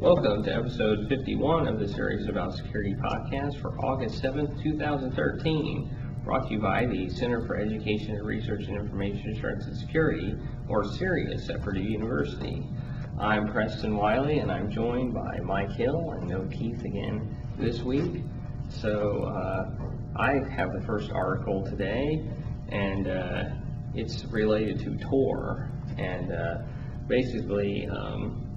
Welcome to episode 51 of the series about security podcast for August 7th, 2013. Brought to you by the Center for Education and Research in Information Assurance and Security, or CERIAS, at Purdue University. I'm Preston Wiley, and I'm joined by Mike Hill and no Keith again this week. So uh, I have the first article today, and uh, it's related to Tor. And uh, basically, um,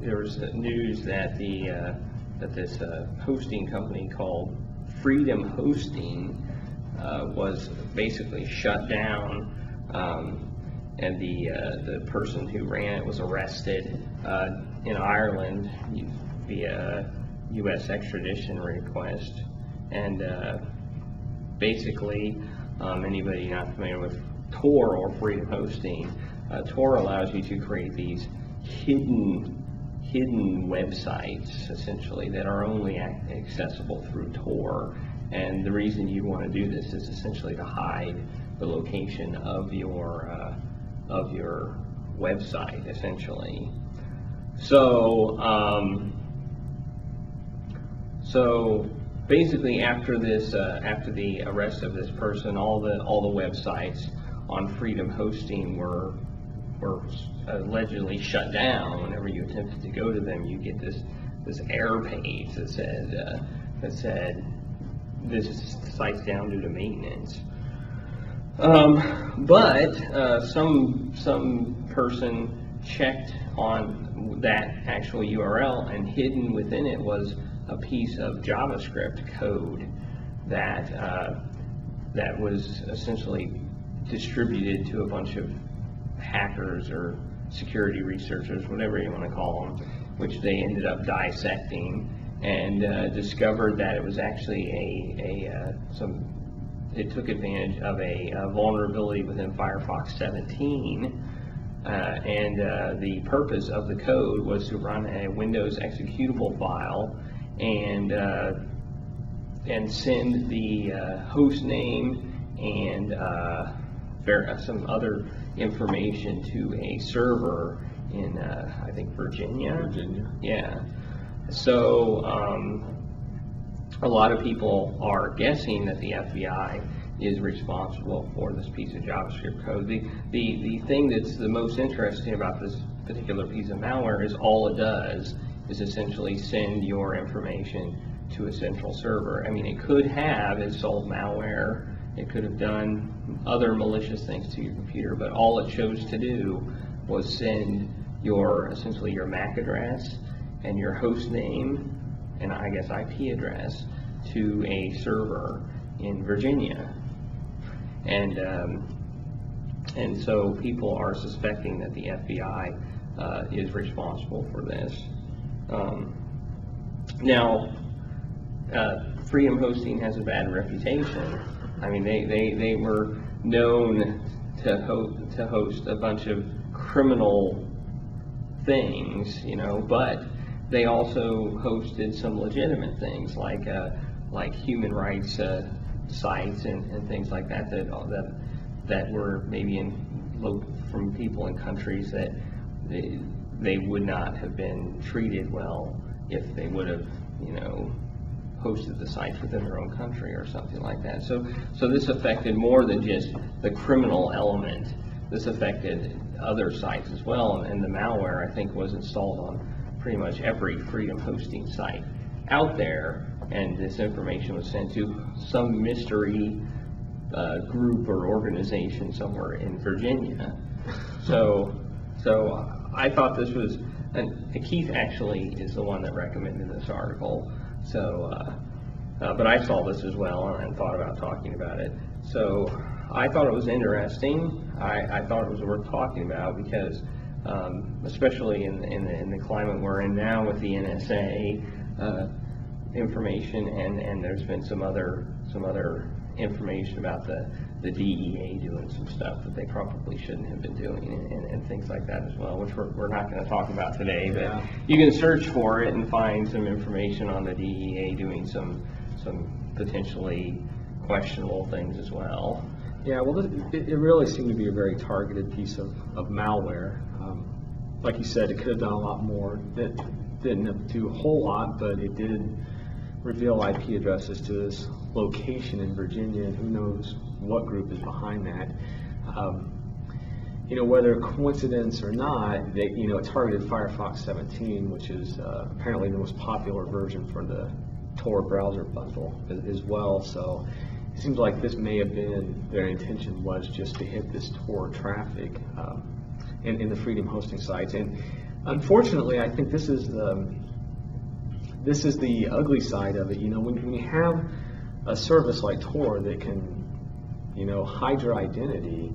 there was news that the uh, that this uh, hosting company called Freedom Hosting uh, was basically shut down, um, and the uh, the person who ran it was arrested uh, in Ireland via U.S. extradition request, and uh, basically, um, anybody not familiar with Tor or Freedom Hosting, uh, Tor allows you to create these hidden hidden websites essentially that are only accessible through Tor. And the reason you want to do this is essentially to hide the location of your uh, of your website essentially. So um, so basically, after this, uh, after the arrest of this person, all the all the websites on Freedom Hosting were were allegedly shut down. Whenever you attempted to go to them, you get this this error page that said uh, that said this site's down due to maintenance. Um, but uh, some some person checked on that actual URL, and hidden within it was a piece of JavaScript code that uh, that was essentially distributed to a bunch of hackers or security researchers, whatever you want to call them, which they ended up dissecting and uh, discovered that it was actually a, a uh, some it took advantage of a, a vulnerability within Firefox 17 uh, and uh, the purpose of the code was to run a Windows executable file and uh, and send the uh, host name and some other information to a server in uh, I think Virginia. Virginia. Yeah. So um, a lot of people are guessing that the FBI is responsible for this piece of JavaScript code. The, the, the thing that's the most interesting about this particular piece of malware is all it does is essentially send your information to a central server. I mean, it could have installed malware, it could have done other malicious things to your computer, but all it chose to do was send your, essentially your MAC address and your host name and I guess IP address to a server in Virginia. And, um, and so people are suspecting that the FBI uh, is responsible for this. Um, now, uh, Freedom Hosting has a bad reputation. I mean, they, they, they were known to, ho- to host a bunch of criminal things, you know, but they also hosted some legitimate things like uh, like human rights uh, sites and, and things like that that that that were maybe in from people in countries that they, they would not have been treated well if they would have you know hosted the sites within their own country or something like that. So so this affected more than just the criminal element. This affected other sites as well, and, and the malware I think was installed on pretty much every freedom hosting site out there, and this information was sent to some mystery uh, group or organization somewhere in Virginia. So, so I thought this was, and Keith actually is the one that recommended this article. So, uh, uh, but I saw this as well and thought about talking about it. So I thought it was interesting. I, I thought it was worth talking about because um, especially in, in, the, in the climate we're in now with the NSA uh, information, and, and there's been some other some other information about the, the DEA doing some stuff that they probably shouldn't have been doing, and, and, and things like that as well, which we're, we're not going to talk about today. But Yeah. you can search for it and find some information on the DEA doing some some potentially questionable things as well. Yeah, well, it, it really seemed to be a very targeted piece of, of malware. Um, like you said, it could have done a lot more. It, didn't do a whole lot, but it did reveal IP addresses to this location in Virginia, and who knows what group is behind that. Um, you know, whether coincidence or not, they, you know, it targeted Firefox 17, which is uh, apparently the most popular version for the Tor browser bundle as, well. So it seems like this may have been their intention was just to hit this Tor traffic um, in, in the Freedom hosting sites. And unfortunately, I think this is the this is the ugly side of it. You know, when, when you have a service like Tor that can, you know, hide your identity,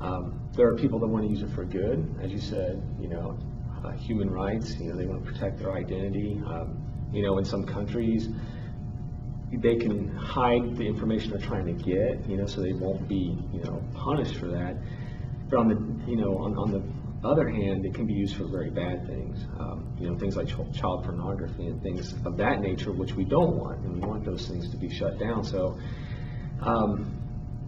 um, there are people that want to use it for good, as you said, you know, uh, human rights, you know, they want to protect their identity. Um, you know, in some countries, they can hide the information they're trying to get, you know, so they won't be, you know, punished for that. But on the, you know, on, on the other hand, it can be used for very bad things. Um, you know, things like ch- child pornography and things of that nature, which we don't want, and we want those things to be shut down. So, um,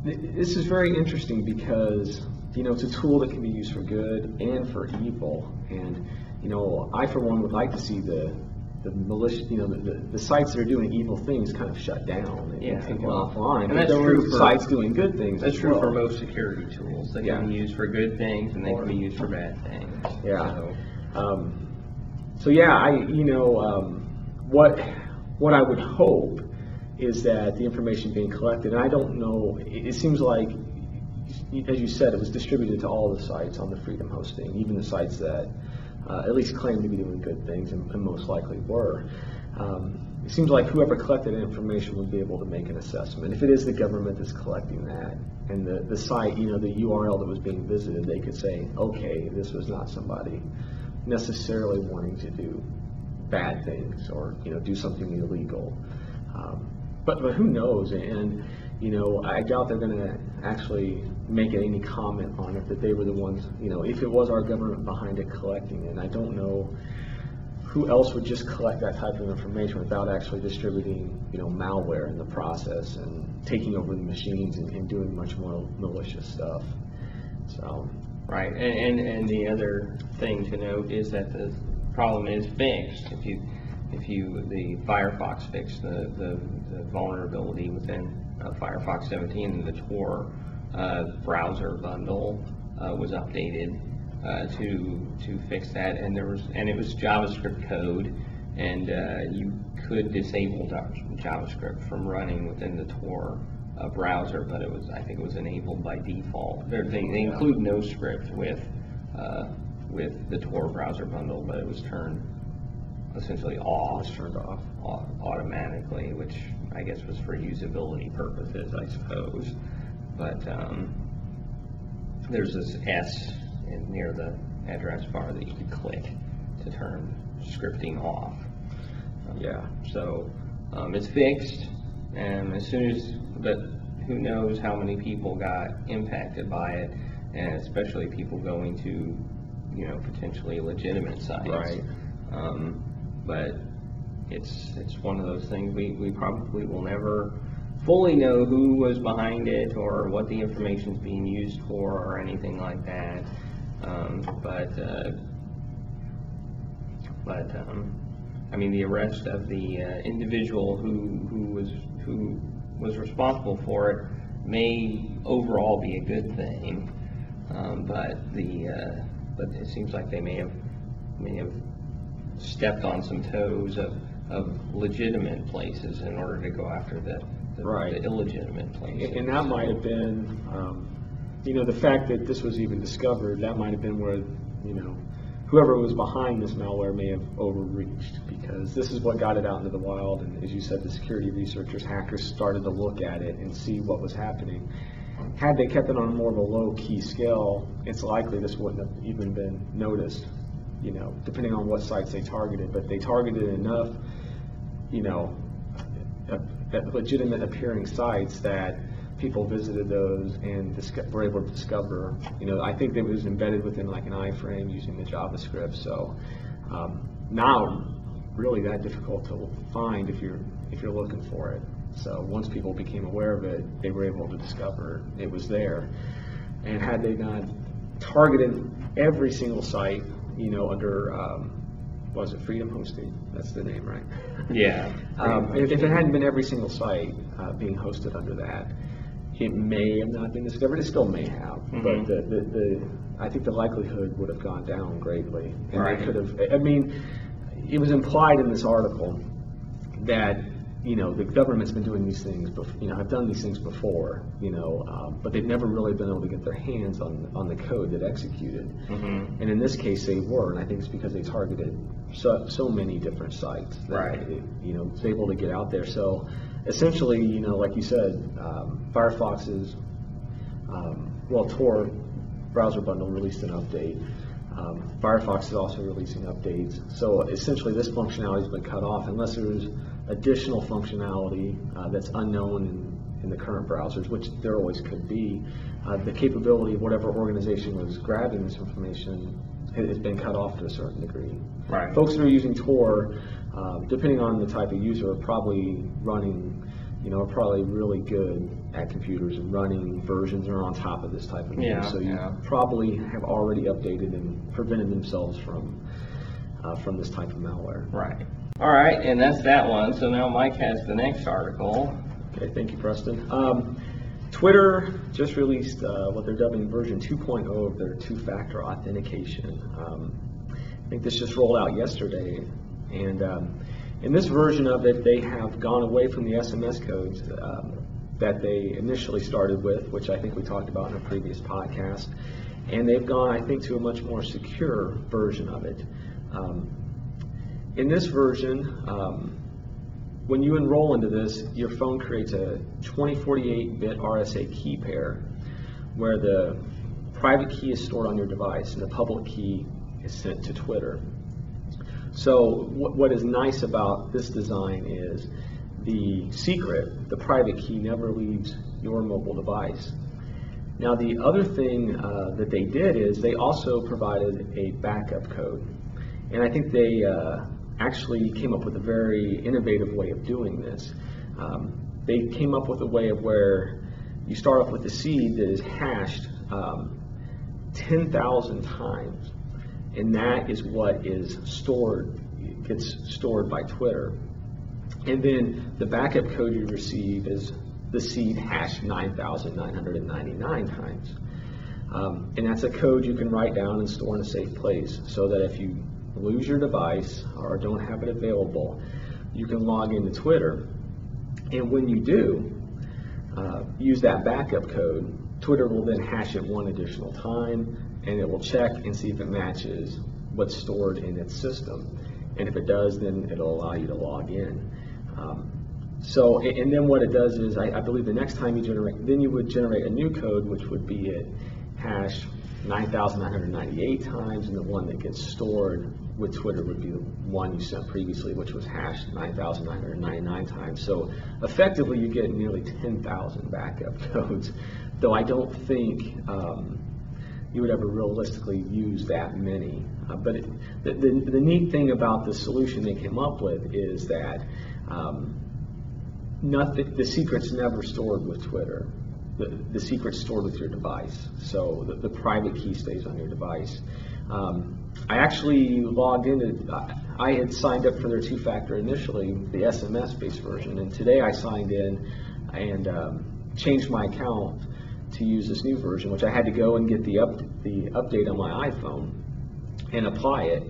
th- this is very interesting because, you know, it's a tool that can be used for good and for evil. And, you know, I, for one, would like to see the, the malicious, you know, the, the, the sites that are doing evil things kind of shut down and Yeah, taken well, offline. and But that's true for- sites doing good things That's true for most security tools. They Yeah. can be used for good things and they can be used for bad things. Yeah. So, Um, so yeah, I, you know, um, what, what I would hope is that the information being collected, and I don't know, it, it seems like, as you said, it was distributed to all the sites on the Freedom hosting, even the sites that uh, at least claim to be doing good things and, and most likely were. Um, it seems like whoever collected information would be able to make an assessment. If it is the government that's collecting that, and the, the site, you know, the URL that was being visited, they could say, okay, this was not somebody necessarily wanting to do bad things or, you know, do something illegal. Um, but, but who knows? And, you know, I doubt they're going to actually make any comment on it, that they were the ones, you know, if it was our government behind it collecting it. And I don't know who else would just collect that type of information without actually distributing, you know, malware in the process and taking over the machines and, and doing much more malicious stuff. So, Right, and, and, and the other thing to note is that the problem is fixed. If you, if you, the Firefox fixed the, the the vulnerability within uh, Firefox 17 and the Tor uh, browser bundle uh, was updated uh, to, to fix that, and there was, and it was JavaScript code, and uh, you could disable JavaScript from running within the Tor uh, browser, but it was, I think it was enabled by default. They, they include NoScript with, uh, with the Tor browser bundle, but it was turned essentially off turned off. automatically, which I guess was for usability purposes, I suppose. But um, there's this S in, near the address bar that you could click to turn scripting off. Um, Yeah. So um, it's fixed, and as soon as, but who knows how many people got impacted by it, and especially people going to, you know, potentially legitimate sites. Right. Um, but it's, it's one of those things, we, we probably will never fully know who was behind it or what the information's being used for or anything like that. Um, but, uh, but, um, I mean, the arrest of the uh, individual who, who was, who was responsible for it may overall be a good thing. Um, but the, uh, but it seems like they may have, may have stepped on some toes of, of legitimate places in order to go after the, the Right. the illegitimate places. And and that might have been, um, you know, the fact that this was even discovered, that might have been where, you know, whoever was behind this malware may have overreached, because this is what got it out into the wild, and as you said, the security researchers, hackers started to look at it and see what was happening. Had they kept it on more of a low-key scale, it's likely this wouldn't have even been noticed, you know, depending on what sites they targeted, but they targeted enough, you know, uh, at legitimate appearing sites that people visited those and were able to discover, you know, I think that it was embedded within like an iframe using the JavaScript, so um, now really that difficult to find if you're, if you're looking for it. So once people became aware of it, they were able to discover it was there. And had they not targeted every single site, you know, under um, was it Freedom Hosting? That's the name, right? Yeah. Um, if, if it hadn't been every single site uh, being hosted under that, it may have not been discovered. It still may have, Mhm. but the, the, the I think the likelihood would have gone down greatly. And Right. they could have. I mean, it was implied in this article that you know the government's been doing these things, bef- you know, have done these things before, you know, um, but they've never really been able to get their hands on on the code that executed. Mhm. And in this case, they were, and I think it's because they targeted so, so many different sites. that Right. it, You know, was able to get out there. So essentially, you know, like you said, um, Firefox is, um, well, Tor browser bundle released an update. Um, Firefox is also releasing updates. So essentially, this functionality has been cut off unless there's additional functionality uh, that's unknown in, in the current browsers, which there always could be. Uh, the capability of whatever organization was grabbing this information has been cut off to a certain degree. Right. Folks that are using Tor, um, depending on the type of user, are probably running, you know, are probably really good at computers and running versions that are on top of this type of thing. Yeah. So you yeah. probably have already updated and prevented themselves from, uh, from this type of malware. Right. All right, and that's that one. So now Mike has the next article. Okay, thank you, Preston. Um, Twitter just released uh, what they're dubbing version 2.0 of their two-factor authentication. Um, I think this just rolled out yesterday, and um, in this version of it, they have gone away from the SMS codes um, that they initially started with, which I think we talked about in a previous podcast, and they've gone, I think, to a much more secure version of it. Um, in this version, um, when you enroll into this, your phone creates a 2048-bit RSA key pair where the private key is stored on your device and the public key is sent to Twitter. So what, what is nice about this design is the secret, the private key, never leaves your mobile device. Now the other thing uh, that they did is they also provided a backup code. And I think they uh, actually came up with a very innovative way of doing this. Um, they came up with a way of where you start off with a seed that is hashed um, 10,000 times, and that is what is stored, gets stored by Twitter. And then the backup code you receive is the seed hashed 9,999 times. Um, and that's a code you can write down and store in a safe place so that if you lose your device or don't have it available, you can log into Twitter. And when you do, uh, use that backup code, Twitter will then hash it one additional time and it will check and see if it matches what's stored in its system. And if it does, then it'll allow you to log in. Um, so, and then what it does is, I, I believe the next time you generate, then you would generate a new code, which would be it hash 9,998 times, and the one that gets stored with Twitter would be the one you sent previously, which was hashed 9,999 times. So effectively, you get nearly 10,000 backup codes, though I don't think um, you would ever realistically use that many. Uh, but it, the, the, the neat thing about the solution they came up with is that um, nothing, the secret's never stored with Twitter. The, the secret's stored with your device. So the, the private key stays on your device. Um, I actually logged into, I- I had signed up for their two-factor initially, the SMS-based version, and today I signed in and um, changed my account to use this new version, which I had to go and get the up, the update on my iPhone and apply it.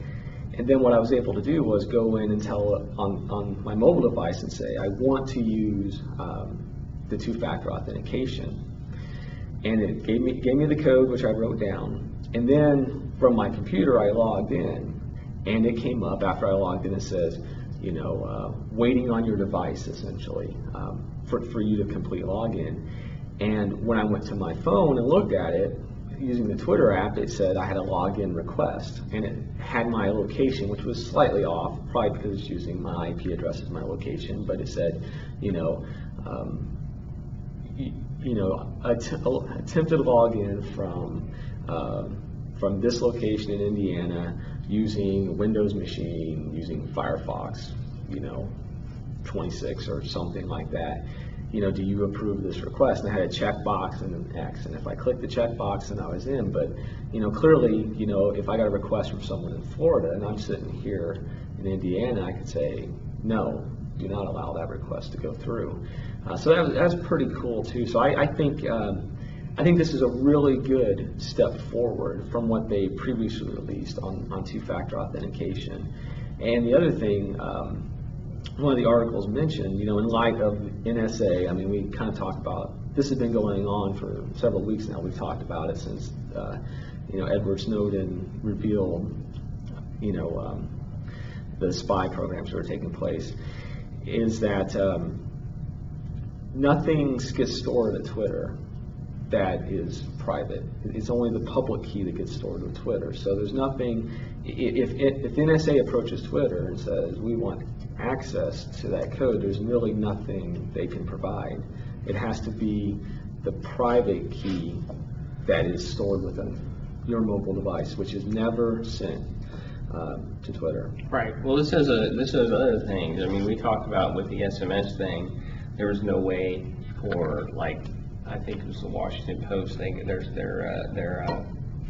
And then what I was able to do was go in and tell on, on my mobile device and say, I want to use um, the two-factor authentication. And it gave me, gave me the code, which I wrote down. And then from my computer, I logged in. And it came up after I logged in, it says, you know, uh, waiting on your device, essentially, um, for, for you to complete login. And when I went to my phone and looked at it, using the Twitter app, it said I had a login request, and it had my location, which was slightly off, probably because it's using my IP address as my location, but it said, you know, um, y- you know, att- attempted login from, um, from this location in Indiana using Windows machine, using Firefox, you know, 26 or something like that. you know, do you approve this request? And I had a checkbox and an X, and if I clicked the checkbox, then I was in. But, you know, clearly, you know, if I got a request from someone in Florida and I'm sitting here in Indiana, I could say, no, do not allow that request to go through. Uh, so that was, that's pretty cool too. So I, I think, um, I think this is a really good step forward from what they previously released on, on two-factor authentication. And the other thing, um, one of the articles mentioned, you know, in light of NSA, I mean, we kind of talked about, this has been going on for several weeks now. We've talked about it since, uh, you know, Edward Snowden revealed, you know, um, the spy programs that were taking place, is that um, nothing gets stored at Twitter that is private. It's only the public key that gets stored with Twitter. So there's nothing, if, if, NSA approaches Twitter and says, we want access to that code, there's really nothing they can provide. It has to be the private key that is stored within your mobile device, which is never sent um, to Twitter. Right, well, this is a, this is other things, I mean, we talked about with the SMS thing, there was no way for, like, I think it was the Washington Post thing, there's their, uh, their, uh,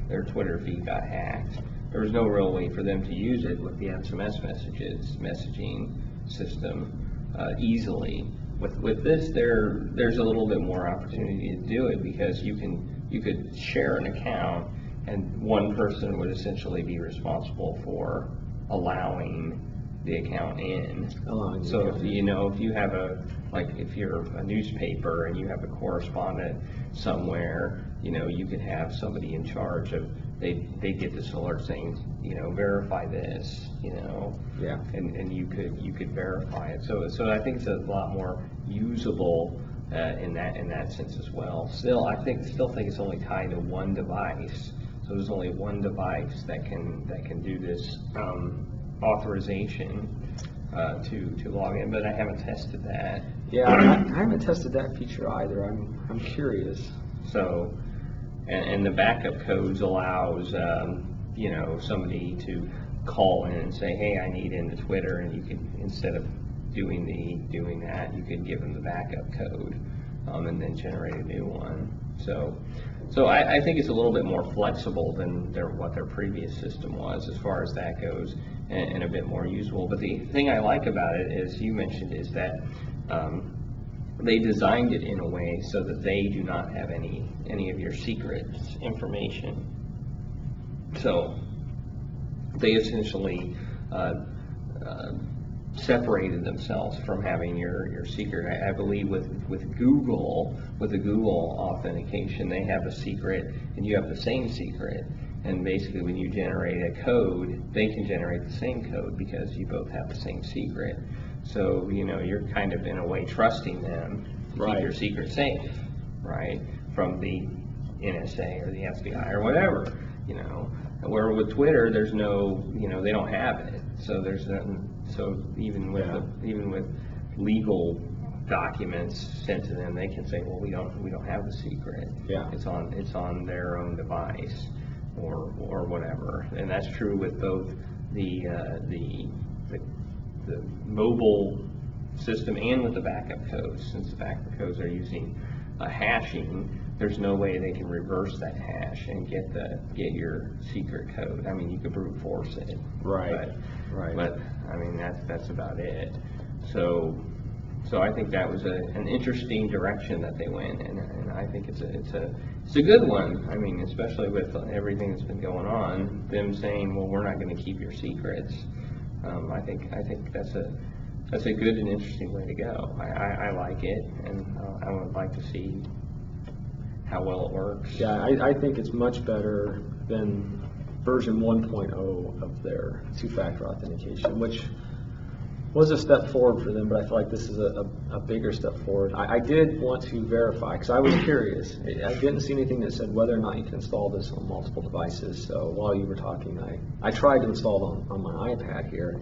their Twitter feed got hacked. There was no real way for them to use it with the SMS messages, messaging system, uh, easily. With, with this, there, there's a little bit more opportunity to do it, because you can, you could share an account, and one person would essentially be responsible for allowing the account in. The So if you know, if you have a, like, if you're a newspaper and you have a correspondent somewhere, you know, you could have somebody in charge of, they, they get this alert saying, you know, verify this, you know? Yeah. And, and you could, you could verify it. So, so I think it's a lot more usable, uh, in that, in that sense as well. Still, I think, still think it's only tied to one device. So there's only one device that can, that can do this, um, authorization, uh, to, to log in, but I haven't tested that. Yeah, I I haven't tested that feature either. I'm, I'm curious. So, and, and the backup codes allows, um, you know, somebody to call in and say, hey, I need into Twitter, and you can, instead of doing the, doing that, you could give them the backup code, um, and then generate a new one. So, so I, I think it's a little bit more flexible than their, what their previous system was as far as that goes, and, and a bit more usable. But the thing I like about it, as you mentioned, is that, um, they designed it in a way so that they do not have any, any of your secret information. So they essentially uh, uh, separated themselves from having your, your secret. I, I believe with, with Google, with the Google authentication, they have a secret and you have the same secret. And basically, when you generate a code, they can generate the same code because you both have the same secret. So, you know, you're kind of in a way trusting them to Right. keep your secret safe, right? From the NSA or the FBI or whatever, you know. Where with Twitter, there's no, you know, they don't have it. So there's nothing, so even with, the- even with legal documents sent to them, they can say, well, we don't, we don't have the secret. Yeah. It's on, it's on their own device or, or whatever. And that's true with both the, uh, the, the the mobile system and with the backup codes, since the backup codes are using uh, hashing, there's no way they can reverse that hash and get the, get your secret code. I mean, you could brute force it. Right, but- right. But, I mean, that's, that's about it. So, so I think that was a, an interesting direction that they went, and, and I think it's a, it's a, it's a good one. I mean, especially with everything that's been going on, them saying, well, we're not gonna keep your secrets. Um, I think, I think that's a, that's a good and interesting way to go. I, I, I like it, and uh, I would like to see how well it works. Yeah, I, I think it's much better than version 1.0 of their two-factor authentication, which was a step forward for them, but I feel like this is a, a, a bigger step forward. I, I did want to verify, because I was curious. I didn't see anything that said whether or not you can install this on multiple devices, so while you were talking, I, I tried to install it on, on my iPad here,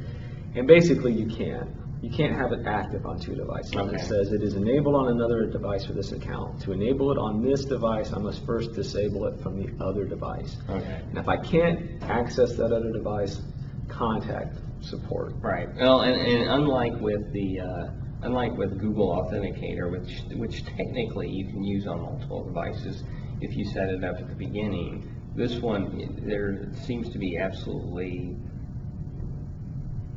and basically you can't. You can't have it active on two devices. Okay. It says it is enabled on another device for this account. To enable it on this device, I must first disable it from the other device. Okay. And if I can't access that other device, contact support. Right, well, and, and unlike with the, uh, unlike with Google Authenticator, which, which technically you can use on multiple devices if you set it up at the beginning, this one, there seems to be absolutely,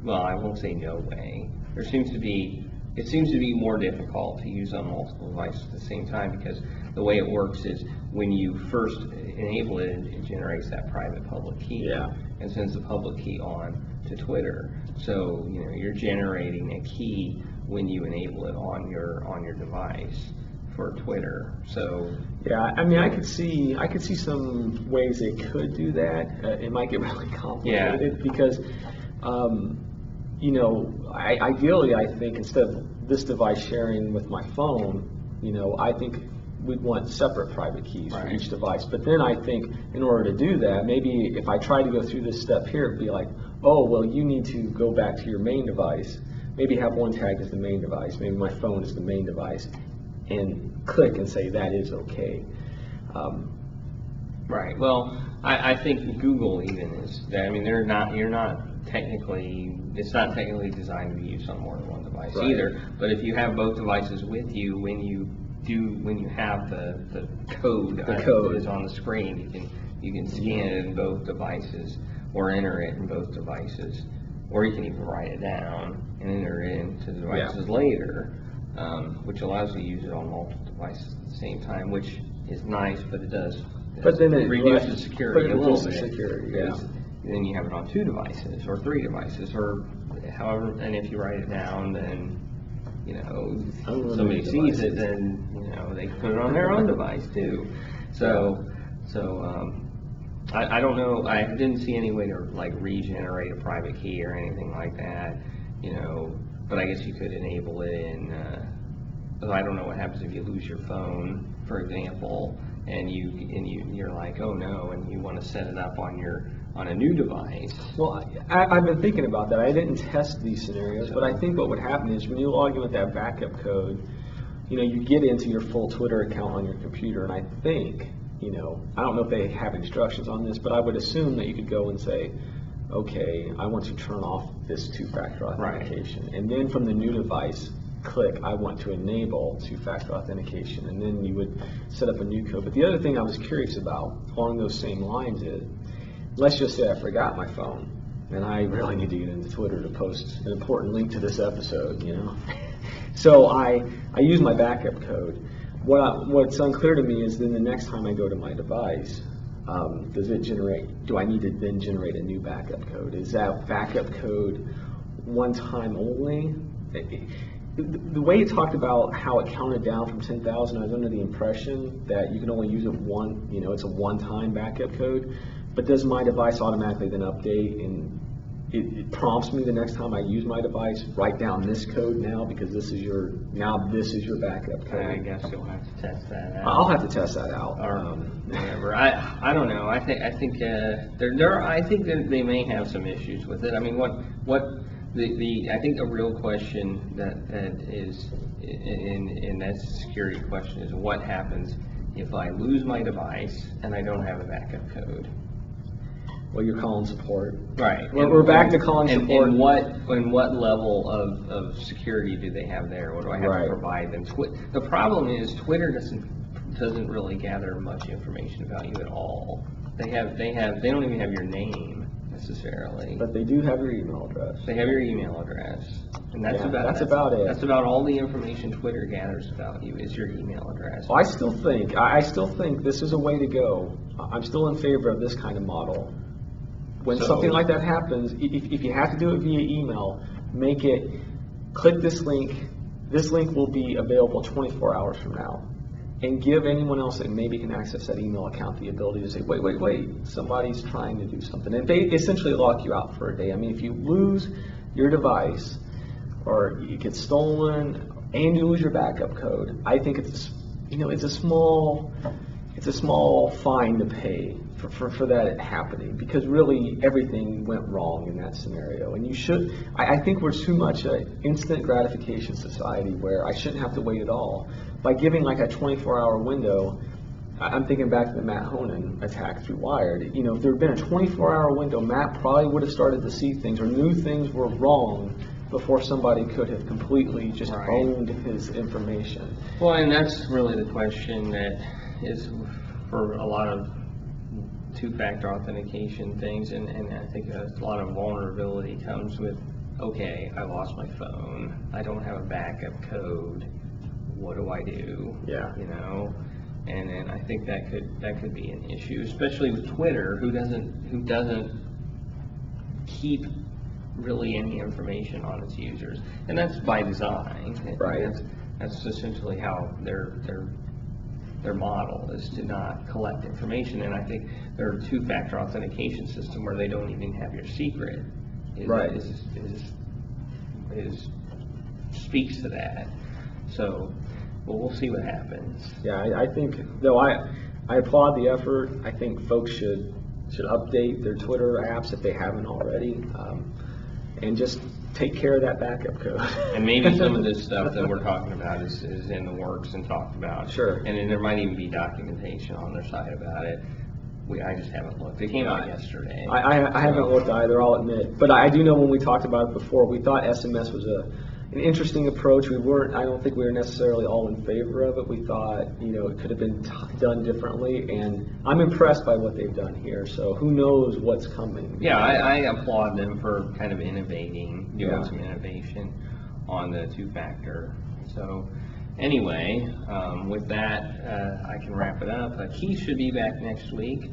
well, I won't say no way. There seems to be, it seems to be more difficult to use on multiple devices at the same time because the way it works is when you first enable it, it generates that private public key. Yeah. And sends the public key on to Twitter. So, you know, you're generating a key when you enable it on your, on your device for Twitter. So, Yeah, I mean, I could see, I could see some ways they could do that. Uh, it might get really complicated because, um, you know, I, ideally, I think instead of this device sharing with my phone, you know, I think we'd want separate private keys for Right. each device. But then I think in order to do that, maybe if I try to go through this step here, it'd be like, oh, well, you need to go back to your main device. Maybe have one tagged as the main device. Maybe my phone is the main device, and click and say that is okay. Um, right, well, I, I think Google even is, that I mean, they're not, you're not technically, it's not technically designed to be used on more than one device Right. either. But if you have both devices with you, when you do, when you have the, the code. The uh, code. Is on the screen, you can, you can scan it in both devices or enter it in both devices. Or you can even write it down and enter it into the Yeah. devices later, um, which allows you to use it on multiple devices at the same time, which is nice, but it does. But then it- Reduces security it a little bit. security, yeah. because Then you have it on two devices, or three devices, or however, and if you write it down, then, you know, somebody sees it, then, you know, they put it on their own device too. So, so, um, I, I don't know, I didn't see any way to like regenerate a private key or anything like that, you know, but I guess you could enable it in, uh, I don't know what happens if you lose your phone, for example, and you, and you, you're like, oh no, and you wanna set it up on your, on a new device. Well, I, I've been thinking about that. I didn't test these scenarios, but I think what would happen is when you log in with that backup code, you know, you get into your full Twitter account on your computer, and I think, you know, I don't know if they have instructions on this, but I would assume that you could go and say, okay, I want to turn off this two-factor Right. authentication. And then from the new device, click, I want to enable two-factor authentication, and then you would set up a new code. But the other thing I was curious about along those same lines is, let's just say I forgot my phone, and I really need to get into Twitter to post an important link to this episode, you know? So I, I use my backup code. What I, what's unclear to me is then the next time I go to my device, um, does it generate, do I need to then generate a new backup code? Is that backup code one time only? The way it talked about how it counted down from 10,000, I was under the impression that you can only use it one, you know, it's a one-time backup code. But does my device automatically then update and it, it prompts me the next time I use my device, write down this code now because this is your, now this is your backup code? I guess you'll have to test that out. I'll have to test that out. or Um, whatever. I, I don't know. I think, I think, uh, there, there, I think that they may have some issues with it. I mean, what, what, the, the, I think a real question that, that is, in and that's a security question, is what happens if I lose my device and I don't have a backup code? Well, you're calling support. Right. We're- we're back to calling And- support. And what, and what level of, of security do they have there? What do I have Right. to provide them? Twi- The problem is Twitter doesn't, doesn't really gather much information about you at all. They have, they have, they don't even have your name necessarily. But they do have your email address. They have your email address, and that's Yeah, about. that's about it. That's about all the information Twitter gathers about you is your email address. Well, I still think, I, I still think this is a way to go. I- I'm still in favor of this kind of model. When So- something like that happens, i- if, if you have to do it via email, make it, click this link, this link will be available 24 hours from now. And give anyone else that maybe can access that email account the ability to say, wait, wait, wait, somebody's trying to do something. And they essentially lock you out for a day. I mean, if you lose your device, or it gets stolen, and you lose your backup code, I think it's, you know, it's a small, it's a small fine to pay for, for, for that happening, because really, everything went wrong in that scenario. And you should, I, I think we're too much an instant gratification society where I shouldn't have to wait at all. By giving like a 24-hour window, I- I'm thinking back to the Matt Honan attack through Wired. You know, if there had been a 24-hour window, Matt probably would have started to see things or knew things were wrong before somebody could have completely just Right. owned his information. Well, and that's really the question that is for a lot of two-factor authentication things, and, and I think a lot of vulnerability comes with, okay, I lost my phone, I don't have a backup code, what do I do? Yeah. You know, and, and I think that could, that could be an issue, especially with Twitter, who doesn't, who doesn't keep really any information on its users, and that's by design. Right. That's, that's essentially how their, their, their model is to not collect information, and I think their two-factor authentication system where they don't even have your secret is, Right. is, is, is, speaks to that. So, well, we'll see what happens. Yeah, I, I think, though I, I applaud the effort, I think folks should, should update their Twitter apps if they haven't already, um, and just take care of that backup code. And maybe some of this stuff that we're talking about is, is in the works and talked about. Sure. And then there might even be documentation on their site about it. We, I just haven't looked. It came out yesterday. I, I, I haven't looked either, I'll admit, but I do know when we talked about it before, we thought SMS was a, an interesting approach. We weren't, I don't think we were necessarily all in favor of it. We thought, you know, it could have been t- done differently, and I'm impressed by what they've done here, so who knows what's coming. Yeah, I, I applaud them for kind of innovating, Yeah. doing some innovation on the two-factor. So, anyway, um, with that, uh, I can wrap it up. Uh, Keith should be back next week.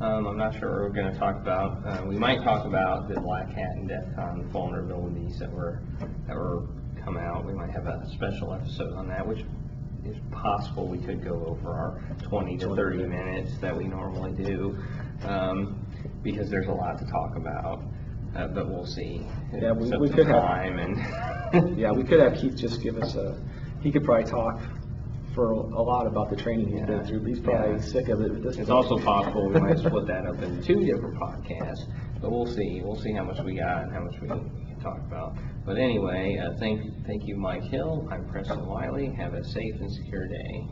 Um, I'm not sure what we're gonna talk about. Uh, we might talk about the Black Hat and DEF CON vulnerabilities that were, that were come out. We might have a special episode on that, which is possible we could go over our twenty to thirty minutes that we normally do, um, because there's a lot to talk about, uh, but we'll see. Yeah, we- we could have- Time and. Yeah, we could have Keith just give us a, he could probably talk for a lot about the training he's been through, he's probably Yeah. sick of it at this point. It's also possible we might split that up into two different podcasts, but we'll see. We'll see how much we got and how much we can talk about. But anyway, uh, thank, thank you, Mike Hill. I'm Preston Wiley. Have a safe and secure day.